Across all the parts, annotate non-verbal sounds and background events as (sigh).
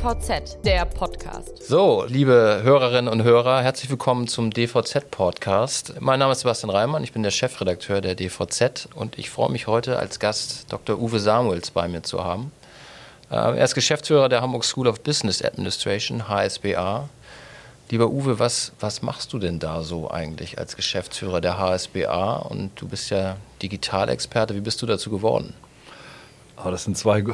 DVZ, der Podcast. So, liebe Hörerinnen und Hörer, herzlich willkommen zum DVZ-Podcast. Mein Name ist Sebastian Reimann, ich bin der Chefredakteur der DVZ und ich freue mich heute als Gast Dr. Uwe Samuels bei mir zu haben. Äh, er ist Geschäftsführer der Hamburg School of Business Administration, HSBA. Lieber Uwe, was, was machst du denn da so eigentlich als Geschäftsführer der HSBA? Und du bist ja Digitalexperte. Wie bist du dazu geworden? Aber das sind zwei äh,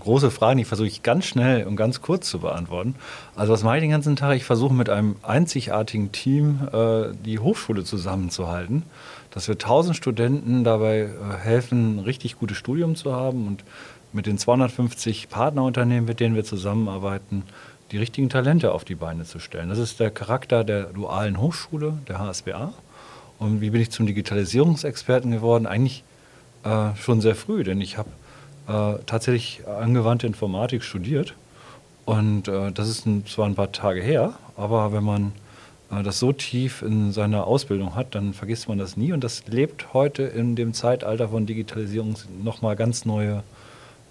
große Fragen, die versuche ich ganz schnell und ganz kurz zu beantworten. Also was mache ich den ganzen Tag? Ich versuche mit einem einzigartigen Team äh, die Hochschule zusammenzuhalten, dass wir 1000 Studenten dabei äh, helfen, ein richtig gutes Studium zu haben und mit den 250 Partnerunternehmen, mit denen wir zusammenarbeiten, die richtigen Talente auf die Beine zu stellen. Das ist der Charakter der dualen Hochschule, der HSBA. Und wie bin ich zum Digitalisierungsexperten geworden? Eigentlich äh, schon sehr früh, denn ich habe äh, tatsächlich angewandte Informatik studiert. Und äh, das ist ein, zwar ein paar Tage her, aber wenn man äh, das so tief in seiner Ausbildung hat, dann vergisst man das nie. Und das lebt heute in dem Zeitalter von Digitalisierung nochmal ganz neue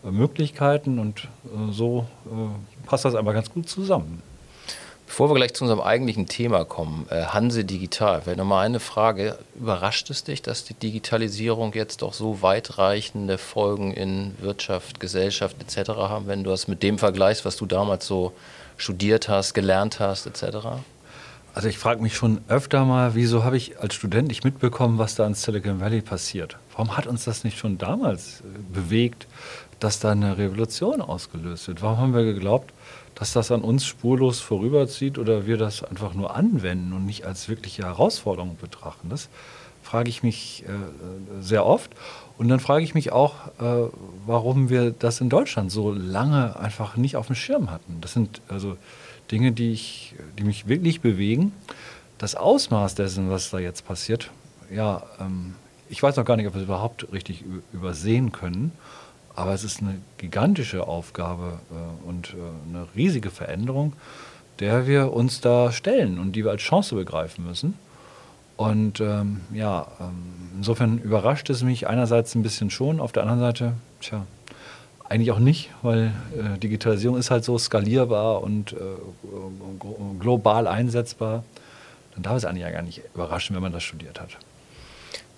äh, Möglichkeiten. Und äh, so äh, passt das einfach ganz gut zusammen. Bevor wir gleich zu unserem eigentlichen Thema kommen, äh, Hanse Digital, vielleicht nochmal eine Frage. Überrascht es dich, dass die Digitalisierung jetzt doch so weitreichende Folgen in Wirtschaft, Gesellschaft etc. haben, wenn du das mit dem vergleichst, was du damals so studiert hast, gelernt hast etc.? Also ich frage mich schon öfter mal, wieso habe ich als Student nicht mitbekommen, was da in Silicon Valley passiert? Warum hat uns das nicht schon damals äh, bewegt, dass da eine Revolution ausgelöst wird? Warum haben wir geglaubt, dass das an uns spurlos vorüberzieht oder wir das einfach nur anwenden und nicht als wirkliche Herausforderung betrachten. Das frage ich mich äh, sehr oft. Und dann frage ich mich auch, äh, warum wir das in Deutschland so lange einfach nicht auf dem Schirm hatten. Das sind also Dinge, die, ich, die mich wirklich bewegen. Das Ausmaß dessen, was da jetzt passiert, ja, ähm, ich weiß noch gar nicht, ob wir es überhaupt richtig übersehen können. Aber es ist eine gigantische Aufgabe äh, und äh, eine riesige Veränderung, der wir uns da stellen und die wir als Chance begreifen müssen. Und ähm, ja, ähm, insofern überrascht es mich einerseits ein bisschen schon, auf der anderen Seite, tja, eigentlich auch nicht, weil äh, Digitalisierung ist halt so skalierbar und äh, global einsetzbar. Dann darf es eigentlich ja gar nicht überraschen, wenn man das studiert hat.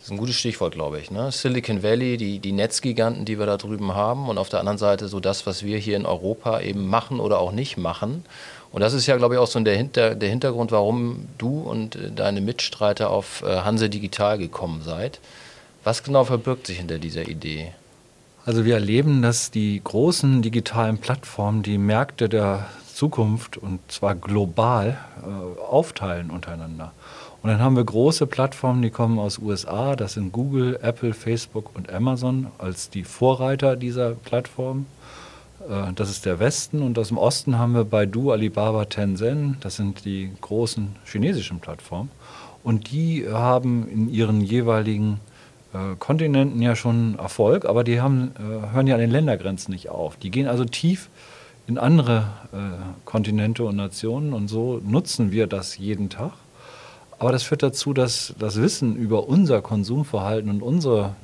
Ist ein gutes Stichwort, glaube ich. Ne? Silicon Valley, die, die Netzgiganten, die wir da drüben haben und auf der anderen Seite so das, was wir hier in Europa eben machen oder auch nicht machen. Und das ist ja, glaube ich, auch so der, Hinter, der Hintergrund, warum du und äh, deine Mitstreiter auf äh, Hanse Digital gekommen seid. Was genau verbirgt sich hinter dieser Idee? Also wir erleben, dass die großen digitalen Plattformen die Märkte der Zukunft und zwar global äh, aufteilen untereinander. Und dann haben wir große Plattformen, die kommen aus USA, das sind Google, Apple, Facebook und Amazon als die Vorreiter dieser Plattformen. Äh, das ist der Westen und aus dem Osten haben wir Baidu, Alibaba, Tencent, das sind die großen chinesischen Plattformen. Und die haben in ihren jeweiligen äh, Kontinenten ja schon Erfolg, aber die haben, äh, hören ja an den Ländergrenzen nicht auf. Die gehen also tief in andere Kontinente und Nationen und so nutzen wir das jeden Tag. Aber das führt dazu, dass das Wissen über unser Konsumverhalten und unsere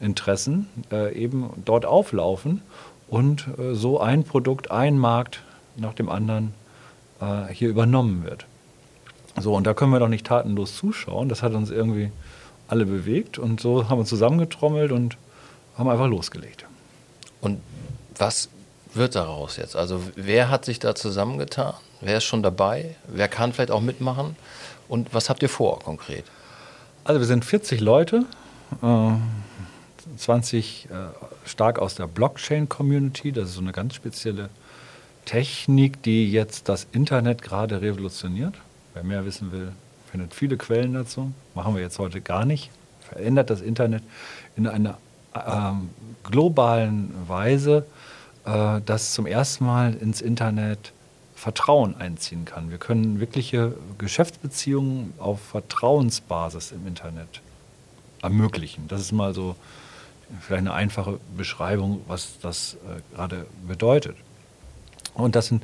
Interessen äh, eben dort auflaufen und äh, so ein Produkt, ein Markt nach dem anderen äh, hier übernommen wird. So, und da können wir doch nicht tatenlos zuschauen. Das hat uns irgendwie alle bewegt und so haben wir zusammengetrommelt und haben einfach losgelegt. Und was wird daraus jetzt? Also wer hat sich da zusammengetan? Wer ist schon dabei? Wer kann vielleicht auch mitmachen? Und was habt ihr vor konkret? Also wir sind 40 Leute, äh, 20 äh, stark aus der Blockchain-Community. Das ist so eine ganz spezielle Technik, die jetzt das Internet gerade revolutioniert. Wer mehr wissen will, findet viele Quellen dazu. Machen wir jetzt heute gar nicht. Verändert das Internet in einer äh, globalen Weise, äh, dass zum ersten Mal ins Internet Vertrauen einziehen kann. Wir können wirkliche Geschäftsbeziehungen auf Vertrauensbasis im Internet ermöglichen. Das ist mal so vielleicht eine einfache Beschreibung, was das äh, gerade bedeutet. Und das sind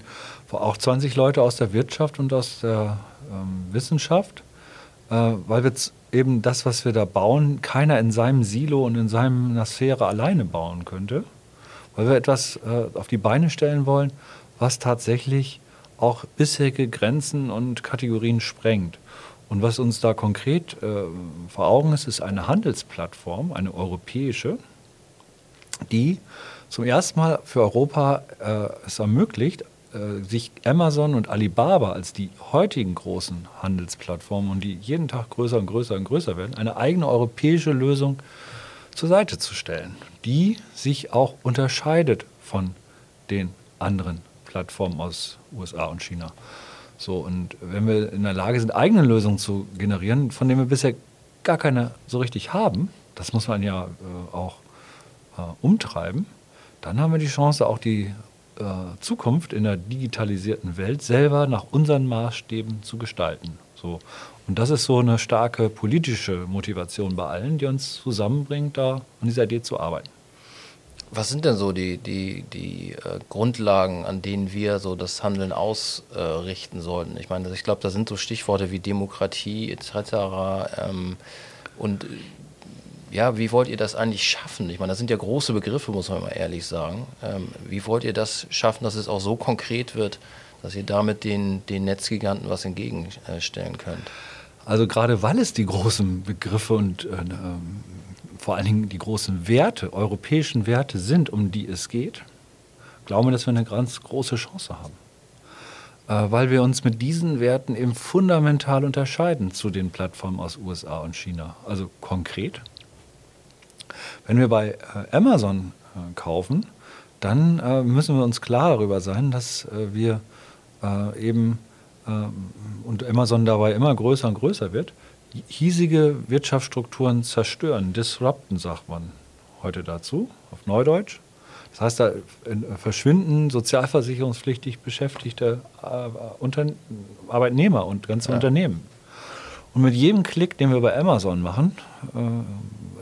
auch 20 Leute aus der Wirtschaft und aus der ähm, Wissenschaft, äh, weil wir eben das, was wir da bauen, keiner in seinem Silo und in seiner Sphäre alleine bauen könnte, weil wir etwas äh, auf die Beine stellen wollen, was tatsächlich auch bisherige Grenzen und Kategorien sprengt. Und was uns da konkret äh, vor Augen ist, ist eine Handelsplattform, eine europäische, die zum ersten Mal für Europa äh, es ermöglicht, äh, sich Amazon und Alibaba als die heutigen großen Handelsplattformen und die jeden Tag größer und größer und größer werden, eine eigene europäische Lösung zur Seite zu stellen, die sich auch unterscheidet von den anderen Plattformen aus USA und China. So, und wenn wir in der Lage sind, eigene Lösungen zu generieren, von denen wir bisher gar keine so richtig haben, das muss man ja äh, auch äh, umtreiben, dann haben wir die Chance, auch die äh, Zukunft in der digitalisierten Welt selber nach unseren Maßstäben zu gestalten. So. Und das ist so eine starke politische Motivation bei allen, die uns zusammenbringt, da an dieser Idee zu arbeiten. Was sind denn so die, die, die äh, Grundlagen, an denen wir so das Handeln ausrichten äh, sollten? Ich meine, ich glaube, da sind so Stichworte wie Demokratie etc. Ähm, und ja, wie wollt ihr das eigentlich schaffen? Ich meine, das sind ja große Begriffe, muss man mal ehrlich sagen. Ähm, wie wollt ihr das schaffen, dass es auch so konkret wird, dass ihr damit den, den Netzgiganten was entgegenstellen könnt? Also gerade weil es die großen Begriffe und äh, ähm, vor allen Dingen die großen Werte, europäischen Werte sind, um die es geht, glauben wir, dass wir eine ganz große Chance haben. Äh, weil wir uns mit diesen Werten eben fundamental unterscheiden zu den Plattformen aus USA und China. Also konkret, wenn wir bei äh, Amazon äh, kaufen, dann äh, müssen wir uns klar darüber sein, dass äh, wir äh, eben und Amazon dabei immer größer und größer wird, hiesige Wirtschaftsstrukturen zerstören, disrupten, sagt man heute dazu, auf Neudeutsch. Das heißt, da verschwinden sozialversicherungspflichtig beschäftigte äh, Arbeitnehmer und ganze ja. Unternehmen. Und mit jedem Klick, den wir bei Amazon machen, äh,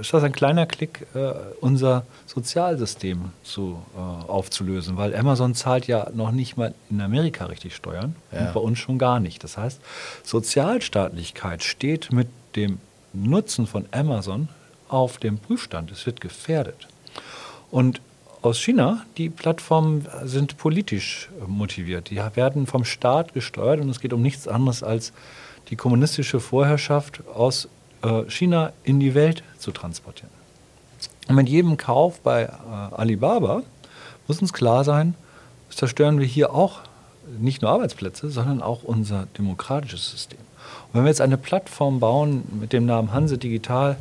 ist das ein kleiner Klick, äh, unser Sozialsystem zu, äh, aufzulösen. Weil Amazon zahlt ja noch nicht mal in Amerika richtig Steuern ja. und bei uns schon gar nicht. Das heißt, Sozialstaatlichkeit steht mit dem Nutzen von Amazon auf dem Prüfstand. Es wird gefährdet. Und aus China, die Plattformen sind politisch motiviert. Die werden vom Staat gesteuert und es geht um nichts anderes als die kommunistische Vorherrschaft aus China in die Welt zu transportieren. Und mit jedem Kauf bei äh, Alibaba muss uns klar sein, zerstören wir hier auch nicht nur Arbeitsplätze, sondern auch unser demokratisches System. Und wenn wir jetzt eine Plattform bauen mit dem Namen Hanse Digital,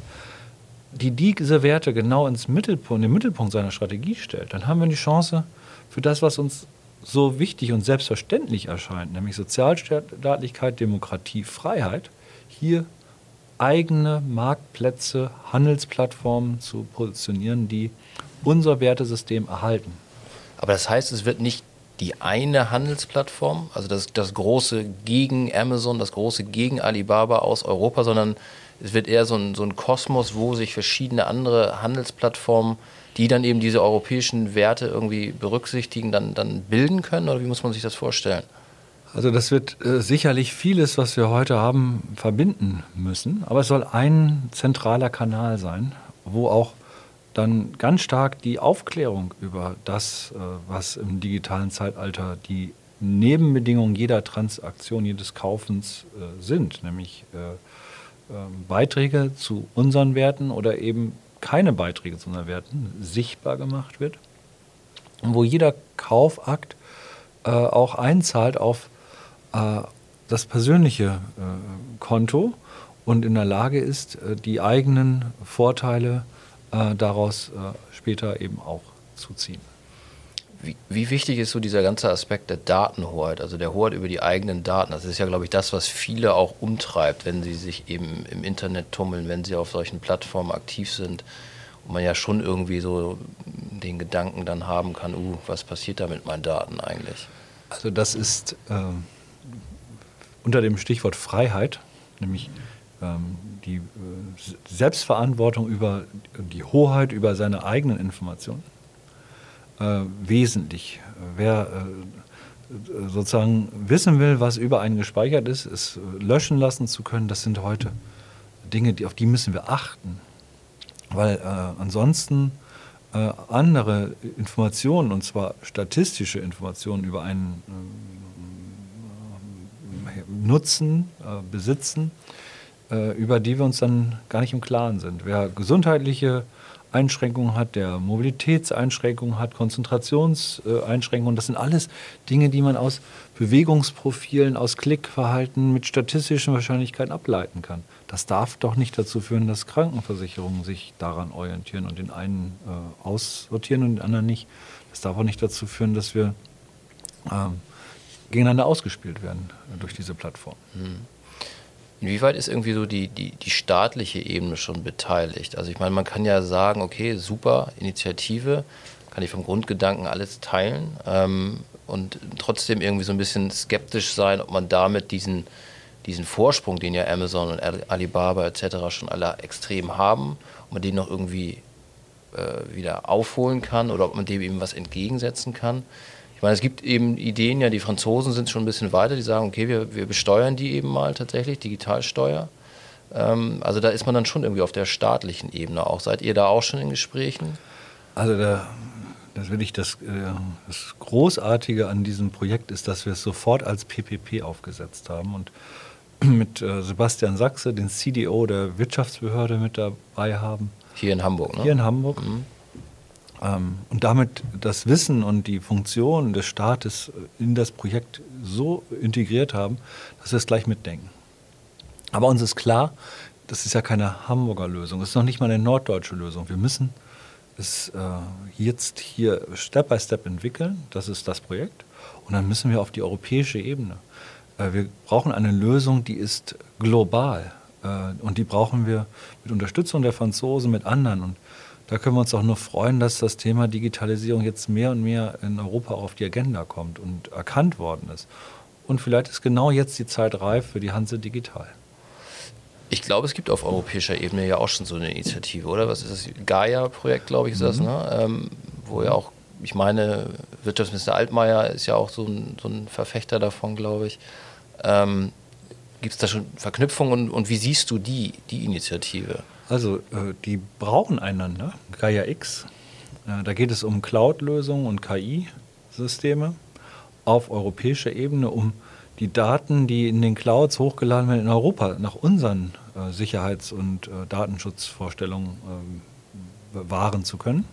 die diese Werte genau ins Mittelpunkt, in den Mittelpunkt seiner Strategie stellt, dann haben wir die Chance für das, was uns so wichtig und selbstverständlich erscheint, nämlich Sozialstaatlichkeit, Demokratie, Freiheit, hier eigene Marktplätze, Handelsplattformen zu positionieren, die unser Wertesystem erhalten. Aber das heißt, es wird nicht die eine Handelsplattform, also das, das große gegen Amazon, das große gegen Alibaba aus Europa, sondern es wird eher so ein, so ein Kosmos, wo sich verschiedene andere Handelsplattformen die dann eben diese europäischen Werte irgendwie berücksichtigen, dann, dann bilden können? Oder wie muss man sich das vorstellen? Also das wird äh, sicherlich vieles, was wir heute haben, verbinden müssen. Aber es soll ein zentraler Kanal sein, wo auch dann ganz stark die Aufklärung über das, äh, was im digitalen Zeitalter die Nebenbedingungen jeder Transaktion, jedes Kaufens äh, sind, nämlich äh, ähm, Beiträge zu unseren Werten oder eben keine Beiträge zu unseren Werten sichtbar gemacht wird und wo jeder Kaufakt äh, auch einzahlt auf das persönliche äh, Konto und in der Lage ist, äh, die eigenen Vorteile äh, daraus äh, später eben auch zu ziehen. Wie, wie, wichtig ist so dieser ganze Aspekt der Datenhoheit, also der Hoheit über die eigenen Daten? Das ist ja, glaube ich, das, was viele auch umtreibt, wenn sie sich eben im Internet tummeln, wenn sie auf solchen Plattformen aktiv sind und man ja schon irgendwie so den Gedanken dann haben kann, uh, was passiert da mit meinen Daten eigentlich? Also das ist äh, unter dem Stichwort Freiheit, nämlich ähm, die äh, Selbstverantwortung über die Hoheit über seine eigenen Informationen äh, wesentlich. Wer äh, sozusagen wissen will, was über einen gespeichert ist, es löschen lassen zu können, das sind heute Dinge, die, auf die müssen wir achten. Weil äh, ansonsten äh, andere Informationen, und zwar statistische Informationen über einen äh, Nutzen äh, besitzen, äh, über die wir uns dann gar nicht im Klaren sind. Wer gesundheitliche Einschränkungen hat, der Mobilitätseinschränkungen hat, Konzentrationseinschränkungen. Das sind alles Dinge, die man aus Bewegungsprofilen, aus Klickverhalten mit statistischen Wahrscheinlichkeiten ableiten kann. Das darf doch nicht dazu führen, dass Krankenversicherungen sich daran orientieren und den einen äh, aussortieren und den anderen nicht. Das darf auch nicht dazu führen, dass wir äh, gegeneinander ausgespielt werden durch diese Plattform. Hm. Inwieweit ist irgendwie so die, die, die staatliche Ebene schon beteiligt? Also ich meine, man kann ja sagen, okay, super Initiative, kann ich vom Grundgedanken alles teilen ähm, und trotzdem irgendwie so ein bisschen skeptisch sein, ob man damit diesen, diesen Vorsprung, den ja Amazon und Alibaba etc. schon alle extrem haben, ob man den noch irgendwie äh, wieder aufholen kann oder ob man dem eben was entgegensetzen kann. Ich meine, es gibt eben Ideen, ja, die Franzosen sind schon ein bisschen weiter, die sagen, okay, wir, wir besteuern die eben mal tatsächlich, Digitalsteuer. Ähm, also da ist man dann schon irgendwie auf der staatlichen Ebene auch. Seid ihr da auch schon in Gesprächen? Also da, das will ich das, äh, das Großartige an diesem Projekt ist, dass wir es sofort als PPP aufgesetzt haben und (clears throat) mit äh, Sebastian Sachse, den CDO der Wirtschaftsbehörde, mit dabei haben. Hier in Hamburg, ne? Hier in Hamburg. Mhm. Ähm, und damit das Wissen und die Funktion des Staates in das Projekt so integriert haben, dass wir es gleich mitdenken. Aber uns ist klar, das ist ja keine Hamburger Lösung, das ist noch nicht mal eine norddeutsche Lösung. Wir müssen es äh, jetzt hier Step by Step entwickeln, das ist das Projekt, und dann müssen wir auf die europäische Ebene. Äh, wir brauchen eine Lösung, die ist global äh, und die brauchen wir mit Unterstützung der Franzosen, mit anderen. Und da können wir uns auch nur freuen, dass das Thema Digitalisierung jetzt mehr und mehr in Europa auf die Agenda kommt und erkannt worden ist. Und vielleicht ist genau jetzt die Zeit reif für die Hanse Digital. Ich glaube, es gibt auf europäischer Ebene ja auch schon so eine Initiative, oder? Was ist das? Gaia-Projekt, glaube ich, ist mhm. das, ne? Ähm, wo ja auch, ich meine, Wirtschaftsminister Altmaier ist ja auch so ein, so ein Verfechter davon, glaube ich. Ähm, gibt es da schon Verknüpfungen und, und wie siehst du die, die Initiative? Also äh, die brauchen einander. Gaia X, äh, da geht es um Cloud-Lösungen und KI-Systeme auf europäischer Ebene, um die Daten, die in den Clouds hochgeladen werden in Europa, nach unseren äh, Sicherheits- und äh, Datenschutzvorstellungen ähm, wahren zu können.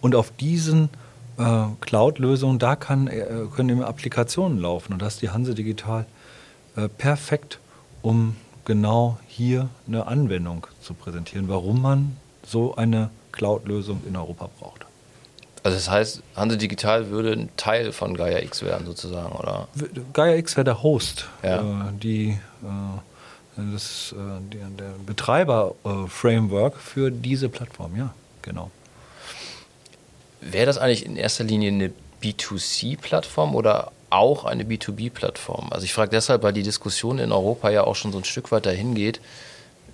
Und auf diesen äh, Cloud-Lösungen, da kann, äh, können eben Applikationen laufen. Und das ist die Hanse Digital perfekt, um genau hier eine Anwendung zu präsentieren, warum man so eine Cloud-Lösung in Europa braucht. Also das heißt, Hanse Digital würde ein Teil von Gaia X werden sozusagen, oder? Gaia X wäre der Host, ja. äh, die, äh, das, äh, die, der Betreiber-Framework für diese Plattform, ja, genau. Wäre das eigentlich in erster Linie eine B2C-Plattform oder auch eine B2B-Plattform. Also ich frage deshalb, weil die Diskussion in Europa ja auch schon so ein Stück weit dahin geht.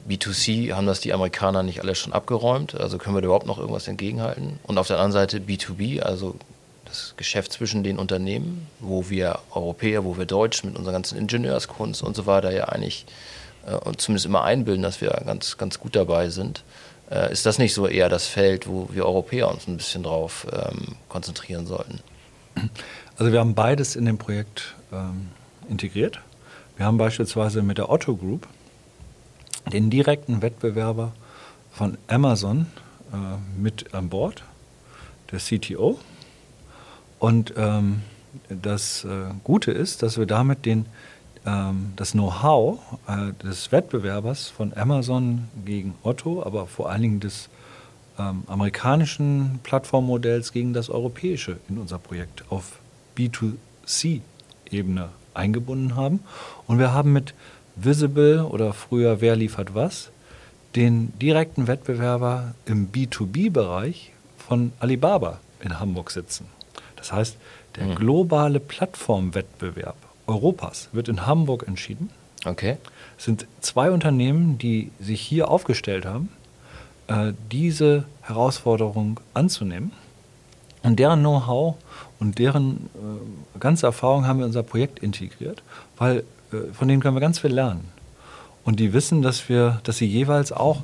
B2C haben das die Amerikaner nicht alle schon abgeräumt, also können wir da überhaupt noch irgendwas entgegenhalten. Und auf der anderen Seite B2B, also das Geschäft zwischen den Unternehmen, wo wir Europäer, wo wir Deutsch mit unserer ganzen Ingenieurskunst und so weiter ja eigentlich äh, zumindest immer einbilden, dass wir ganz, ganz gut dabei sind. Äh, ist das nicht so eher das Feld, wo wir Europäer uns ein bisschen drauf ähm, konzentrieren sollten? (clears throat) Also wir haben beides in dem Projekt ähm, integriert. Wir haben beispielsweise mit der Otto Group den direkten Wettbewerber von Amazon äh, mit an Bord, der CTO. Und ähm, das äh, Gute ist, dass wir damit den, ähm, das Know-how äh, des Wettbewerbers von Amazon gegen Otto, aber vor allen Dingen des ähm, amerikanischen Plattformmodells gegen das europäische in unser Projekt auf B2C-Ebene eingebunden haben. Und wir haben mit Visible oder früher Wer liefert was den direkten Wettbewerber im B2B-Bereich von Alibaba in Hamburg sitzen. Das heißt, der mhm. globale Plattformwettbewerb Europas wird in Hamburg entschieden. Okay. Es sind zwei Unternehmen, die sich hier aufgestellt haben, äh, diese Herausforderung anzunehmen. Und deren Know-how und deren äh, ganze Erfahrung haben wir in unser Projekt integriert, weil äh, von denen können wir ganz viel lernen. Und die wissen, dass wir, dass sie jeweils auch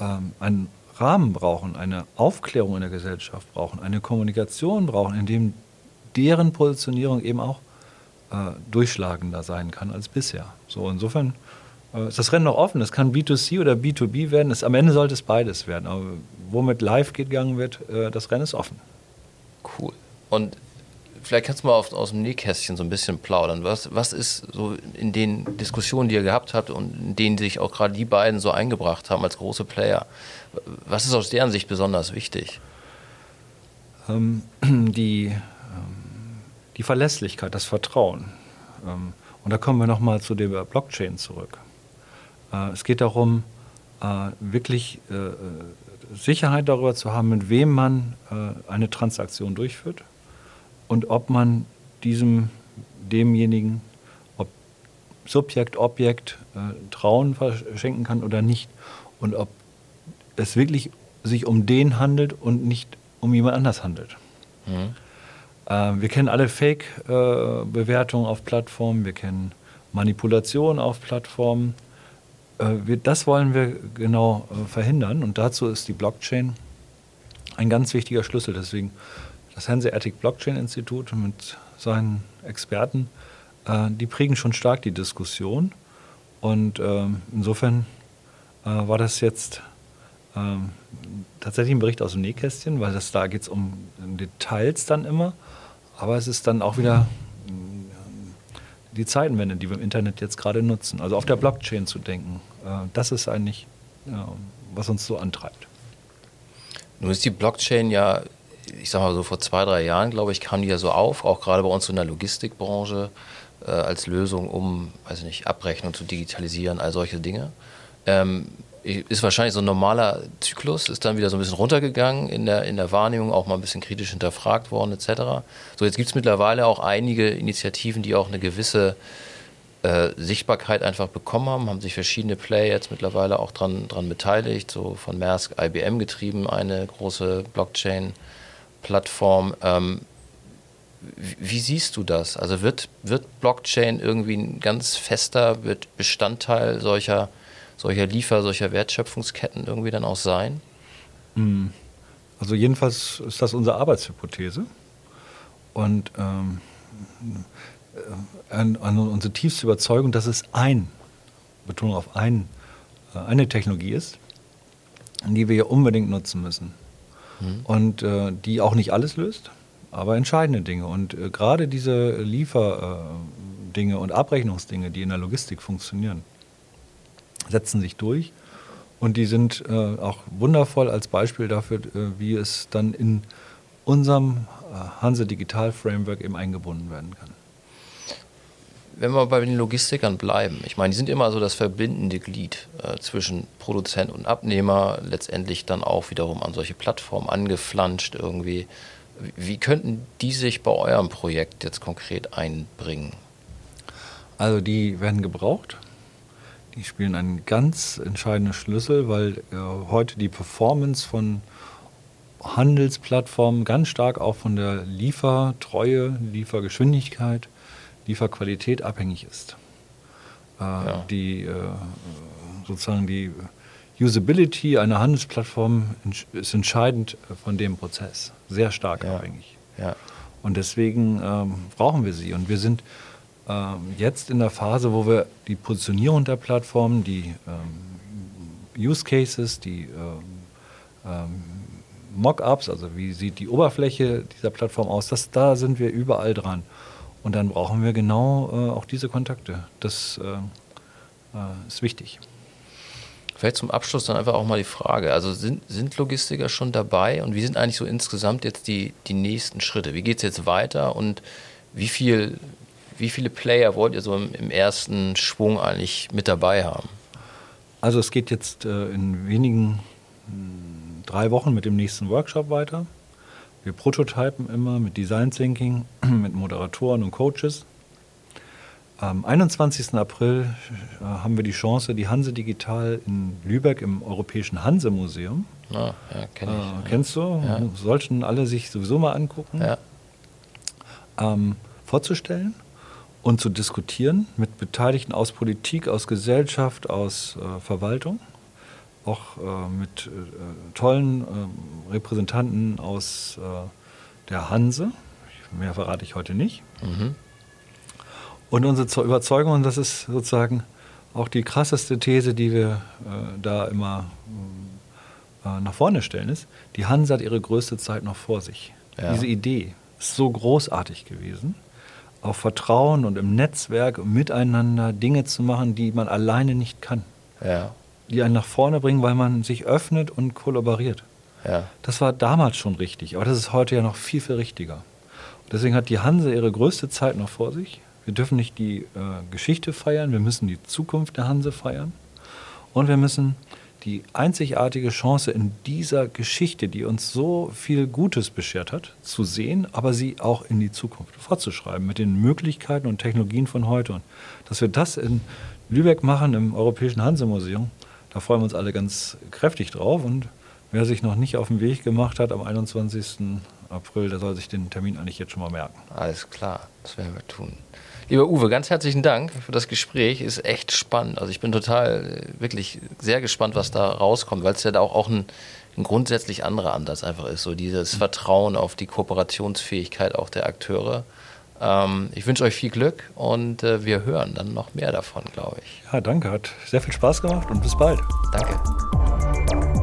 ähm, ein Rahmen brauchen, eine Aufklärung in der Gesellschaft brauchen, eine Kommunikation brauchen, in dem deren Positionierung eben auch äh, durchschlagender sein kann als bisher. So insofern äh, ist das Rennen noch offen. Es kann B2C oder B2B werden. Es, am Ende sollte es beides werden. Aber womit live gegangen wird, äh, das Rennen ist offen. Cool. Und vielleicht kannst du mal auf, aus dem Nähkästchen so ein bisschen plaudern. Was, was ist so in den Diskussionen, die ihr gehabt habt und in denen sich auch gerade die beiden so eingebracht haben als große Player, was ist aus deren Sicht besonders wichtig? Ähm, (clears throat) die, ähm, die Verlässlichkeit, das Vertrauen. Ähm, und da kommen wir nochmal zu der Blockchain zurück. Äh, es geht darum, äh, wirklich äh, Sicherheit darüber zu haben, mit wem man äh, eine Transaktion durchführt und ob man diesem, demjenigen, ob Subjekt, Objekt äh, Trauen verschenken kann oder nicht und ob es wirklich sich um den handelt und nicht um jemand anders handelt. Mhm. Äh, wir kennen alle Fake-Bewertungen auf Plattformen, wir kennen Manipulation auf Plattformen. Äh, wir, das wollen wir genau äh, verhindern und dazu ist die Blockchain ein ganz wichtiger Schlüssel. Deswegen das Hanseatic Blockchain Institut mit seinen Experten, äh, die prägen schon stark die Diskussion. Und ähm, insofern äh, war das jetzt ähm, tatsächlich ein Bericht aus dem Nähkästchen, weil das, da geht es um Details dann immer. Aber es ist dann auch wieder die Zeitenwende, die wir im Internet jetzt gerade nutzen. Also auf der Blockchain zu denken, äh, das ist eigentlich, was uns so antreibt. Nun ist die Blockchain ja, ich sag mal so vor zwei, drei Jahren, glaube ich, kam die ja so auf, auch gerade bei uns in der Logistikbranche, äh, als Lösung, um, weiß nicht, Abrechnung zu digitalisieren, all solche Dinge. Ähm, ist wahrscheinlich so ein normaler Zyklus, ist dann wieder so ein bisschen runtergegangen in der, in der Wahrnehmung, auch mal ein bisschen kritisch hinterfragt worden, etc. So, jetzt gibt es mittlerweile auch einige Initiativen, die auch eine gewisse äh, Sichtbarkeit einfach bekommen haben, haben sich verschiedene Player jetzt mittlerweile auch dran, dran beteiligt, so von Maersk, IBM getrieben, eine große Blockchain-Plattform. Ähm, wie, siehst du das? Also wird, wird Blockchain irgendwie ein ganz fester, Bestandteil solcher solcher Liefer-, solcher Wertschöpfungsketten irgendwie dann auch sein? Hm. Also jedenfalls ist das unsere Arbeitshypothese. Und ähm, an, an unsere tiefste Überzeugung, dass es ein, Betonung auf ein, äh, eine Technologie ist, die wir unbedingt nutzen müssen. Mhm. Und äh, die auch nicht alles löst, aber entscheidende Dinge. Und äh, gerade diese Lieferdinge äh, und Abrechnungsdinge, die in der Logistik funktionieren, setzen sich durch. Und die sind äh, auch wundervoll als Beispiel dafür, äh, wie es dann in unserem äh, Hanse Digital Framework eben eingebunden werden kann. Wenn wir bei den Logistikern bleiben, ich meine, die sind immer so das verbindende Glied äh, zwischen Produzent und Abnehmer, letztendlich dann auch wiederum an solche Plattformen angeflanscht irgendwie. Wie könnten die sich bei eurem Projekt jetzt konkret einbringen? Also die werden gebraucht. Die spielen einen ganz entscheidenden Schlüssel, weil äh, heute die Performance von Handelsplattformen ganz stark auch von der Liefertreue, Liefergeschwindigkeit, Lieferqualität abhängig ist. Äh, ja. Die äh, sozusagen die Usability einer Handelsplattform ist entscheidend von dem Prozess, sehr stark ja. abhängig. Ja. Und deswegen ähm, brauchen wir sie. Und wir sind ähm, jetzt in der Phase, wo wir die Positionierung der Plattform, die ähm, Use Cases, die ähm, ähm, Mockups, also wie sieht die Oberfläche dieser Plattform aus, das, da sind wir überall dran. Und dann brauchen wir genau äh, auch diese Kontakte. Das äh, äh, ist wichtig. Vielleicht zum Abschluss dann einfach auch mal die Frage. Also sind, sind Logistiker schon dabei und wie sind eigentlich so insgesamt jetzt die, die nächsten Schritte? Wie geht es jetzt weiter und wie viel wie viele Player wollt ihr so im, im ersten Schwung eigentlich mit dabei haben? Also es geht jetzt äh, in wenigen hm, drei Wochen mit dem nächsten Workshop weiter. Wir prototypen immer mit Design Thinking, (clears throat) mit Moderatoren und Coaches. Am 21. April äh, haben wir die Chance, die Hanse Digital in Lübeck im Europäischen Hanse-Museum. Ah, ja, kenn ich, äh, Kennst du? Ja. Sollten alle sich sowieso mal angucken. Ja. Ähm, vorzustellen und zu diskutieren mit Beteiligten aus Politik, aus Gesellschaft, aus äh, Verwaltung. auch äh, mit äh, tollen äh, Repräsentanten aus äh, der Hanse. Mehr verrate ich heute nicht. Mhm. Und unsere Überzeugung, und das ist sozusagen auch die krasseste These, die wir äh, da immer äh, nach vorne stellen, ist, die Hanse hat ihre größte Zeit noch vor sich. Ja. Diese Idee ist so großartig gewesen, auf Vertrauen und im Netzwerk und miteinander Dinge zu machen, die man alleine nicht kann. Ja. Die einen nach vorne bringen, weil man sich öffnet und kollaboriert. Ja. Das war damals schon richtig, aber das ist heute ja noch viel, viel richtiger. Und deswegen hat die Hanse ihre größte Zeit noch vor sich. Wir dürfen nicht die äh, Geschichte feiern, wir müssen die Zukunft der Hanse feiern. Und wir müssen die einzigartige Chance in dieser Geschichte, die uns so viel Gutes beschert hat, zu sehen, aber sie auch in die Zukunft fortzuschreiben mit den Möglichkeiten und Technologien von heute. Und dass wir das in Lübeck machen, im Europäischen Hansemuseum, da freuen wir uns alle ganz kräftig drauf. Und wer sich noch nicht auf den Weg gemacht hat am 21. April, der soll sich den Termin eigentlich jetzt schon mal merken. Alles klar, das werden wir tun. Lieber Uwe, ganz herzlichen Dank für das Gespräch. Ist echt spannend. Also ich bin total, äh, wirklich sehr gespannt, was da rauskommt, weil es ja da auch, auch ein, ein grundsätzlich anderer Ansatz einfach ist. So dieses Vertrauen auf die Kooperationsfähigkeit auch der Akteure. Ähm, ich wünsche euch viel Glück und äh, wir hören dann noch mehr davon, glaube ich. Ja, danke. Hat sehr viel Spaß gemacht und bis bald. Danke.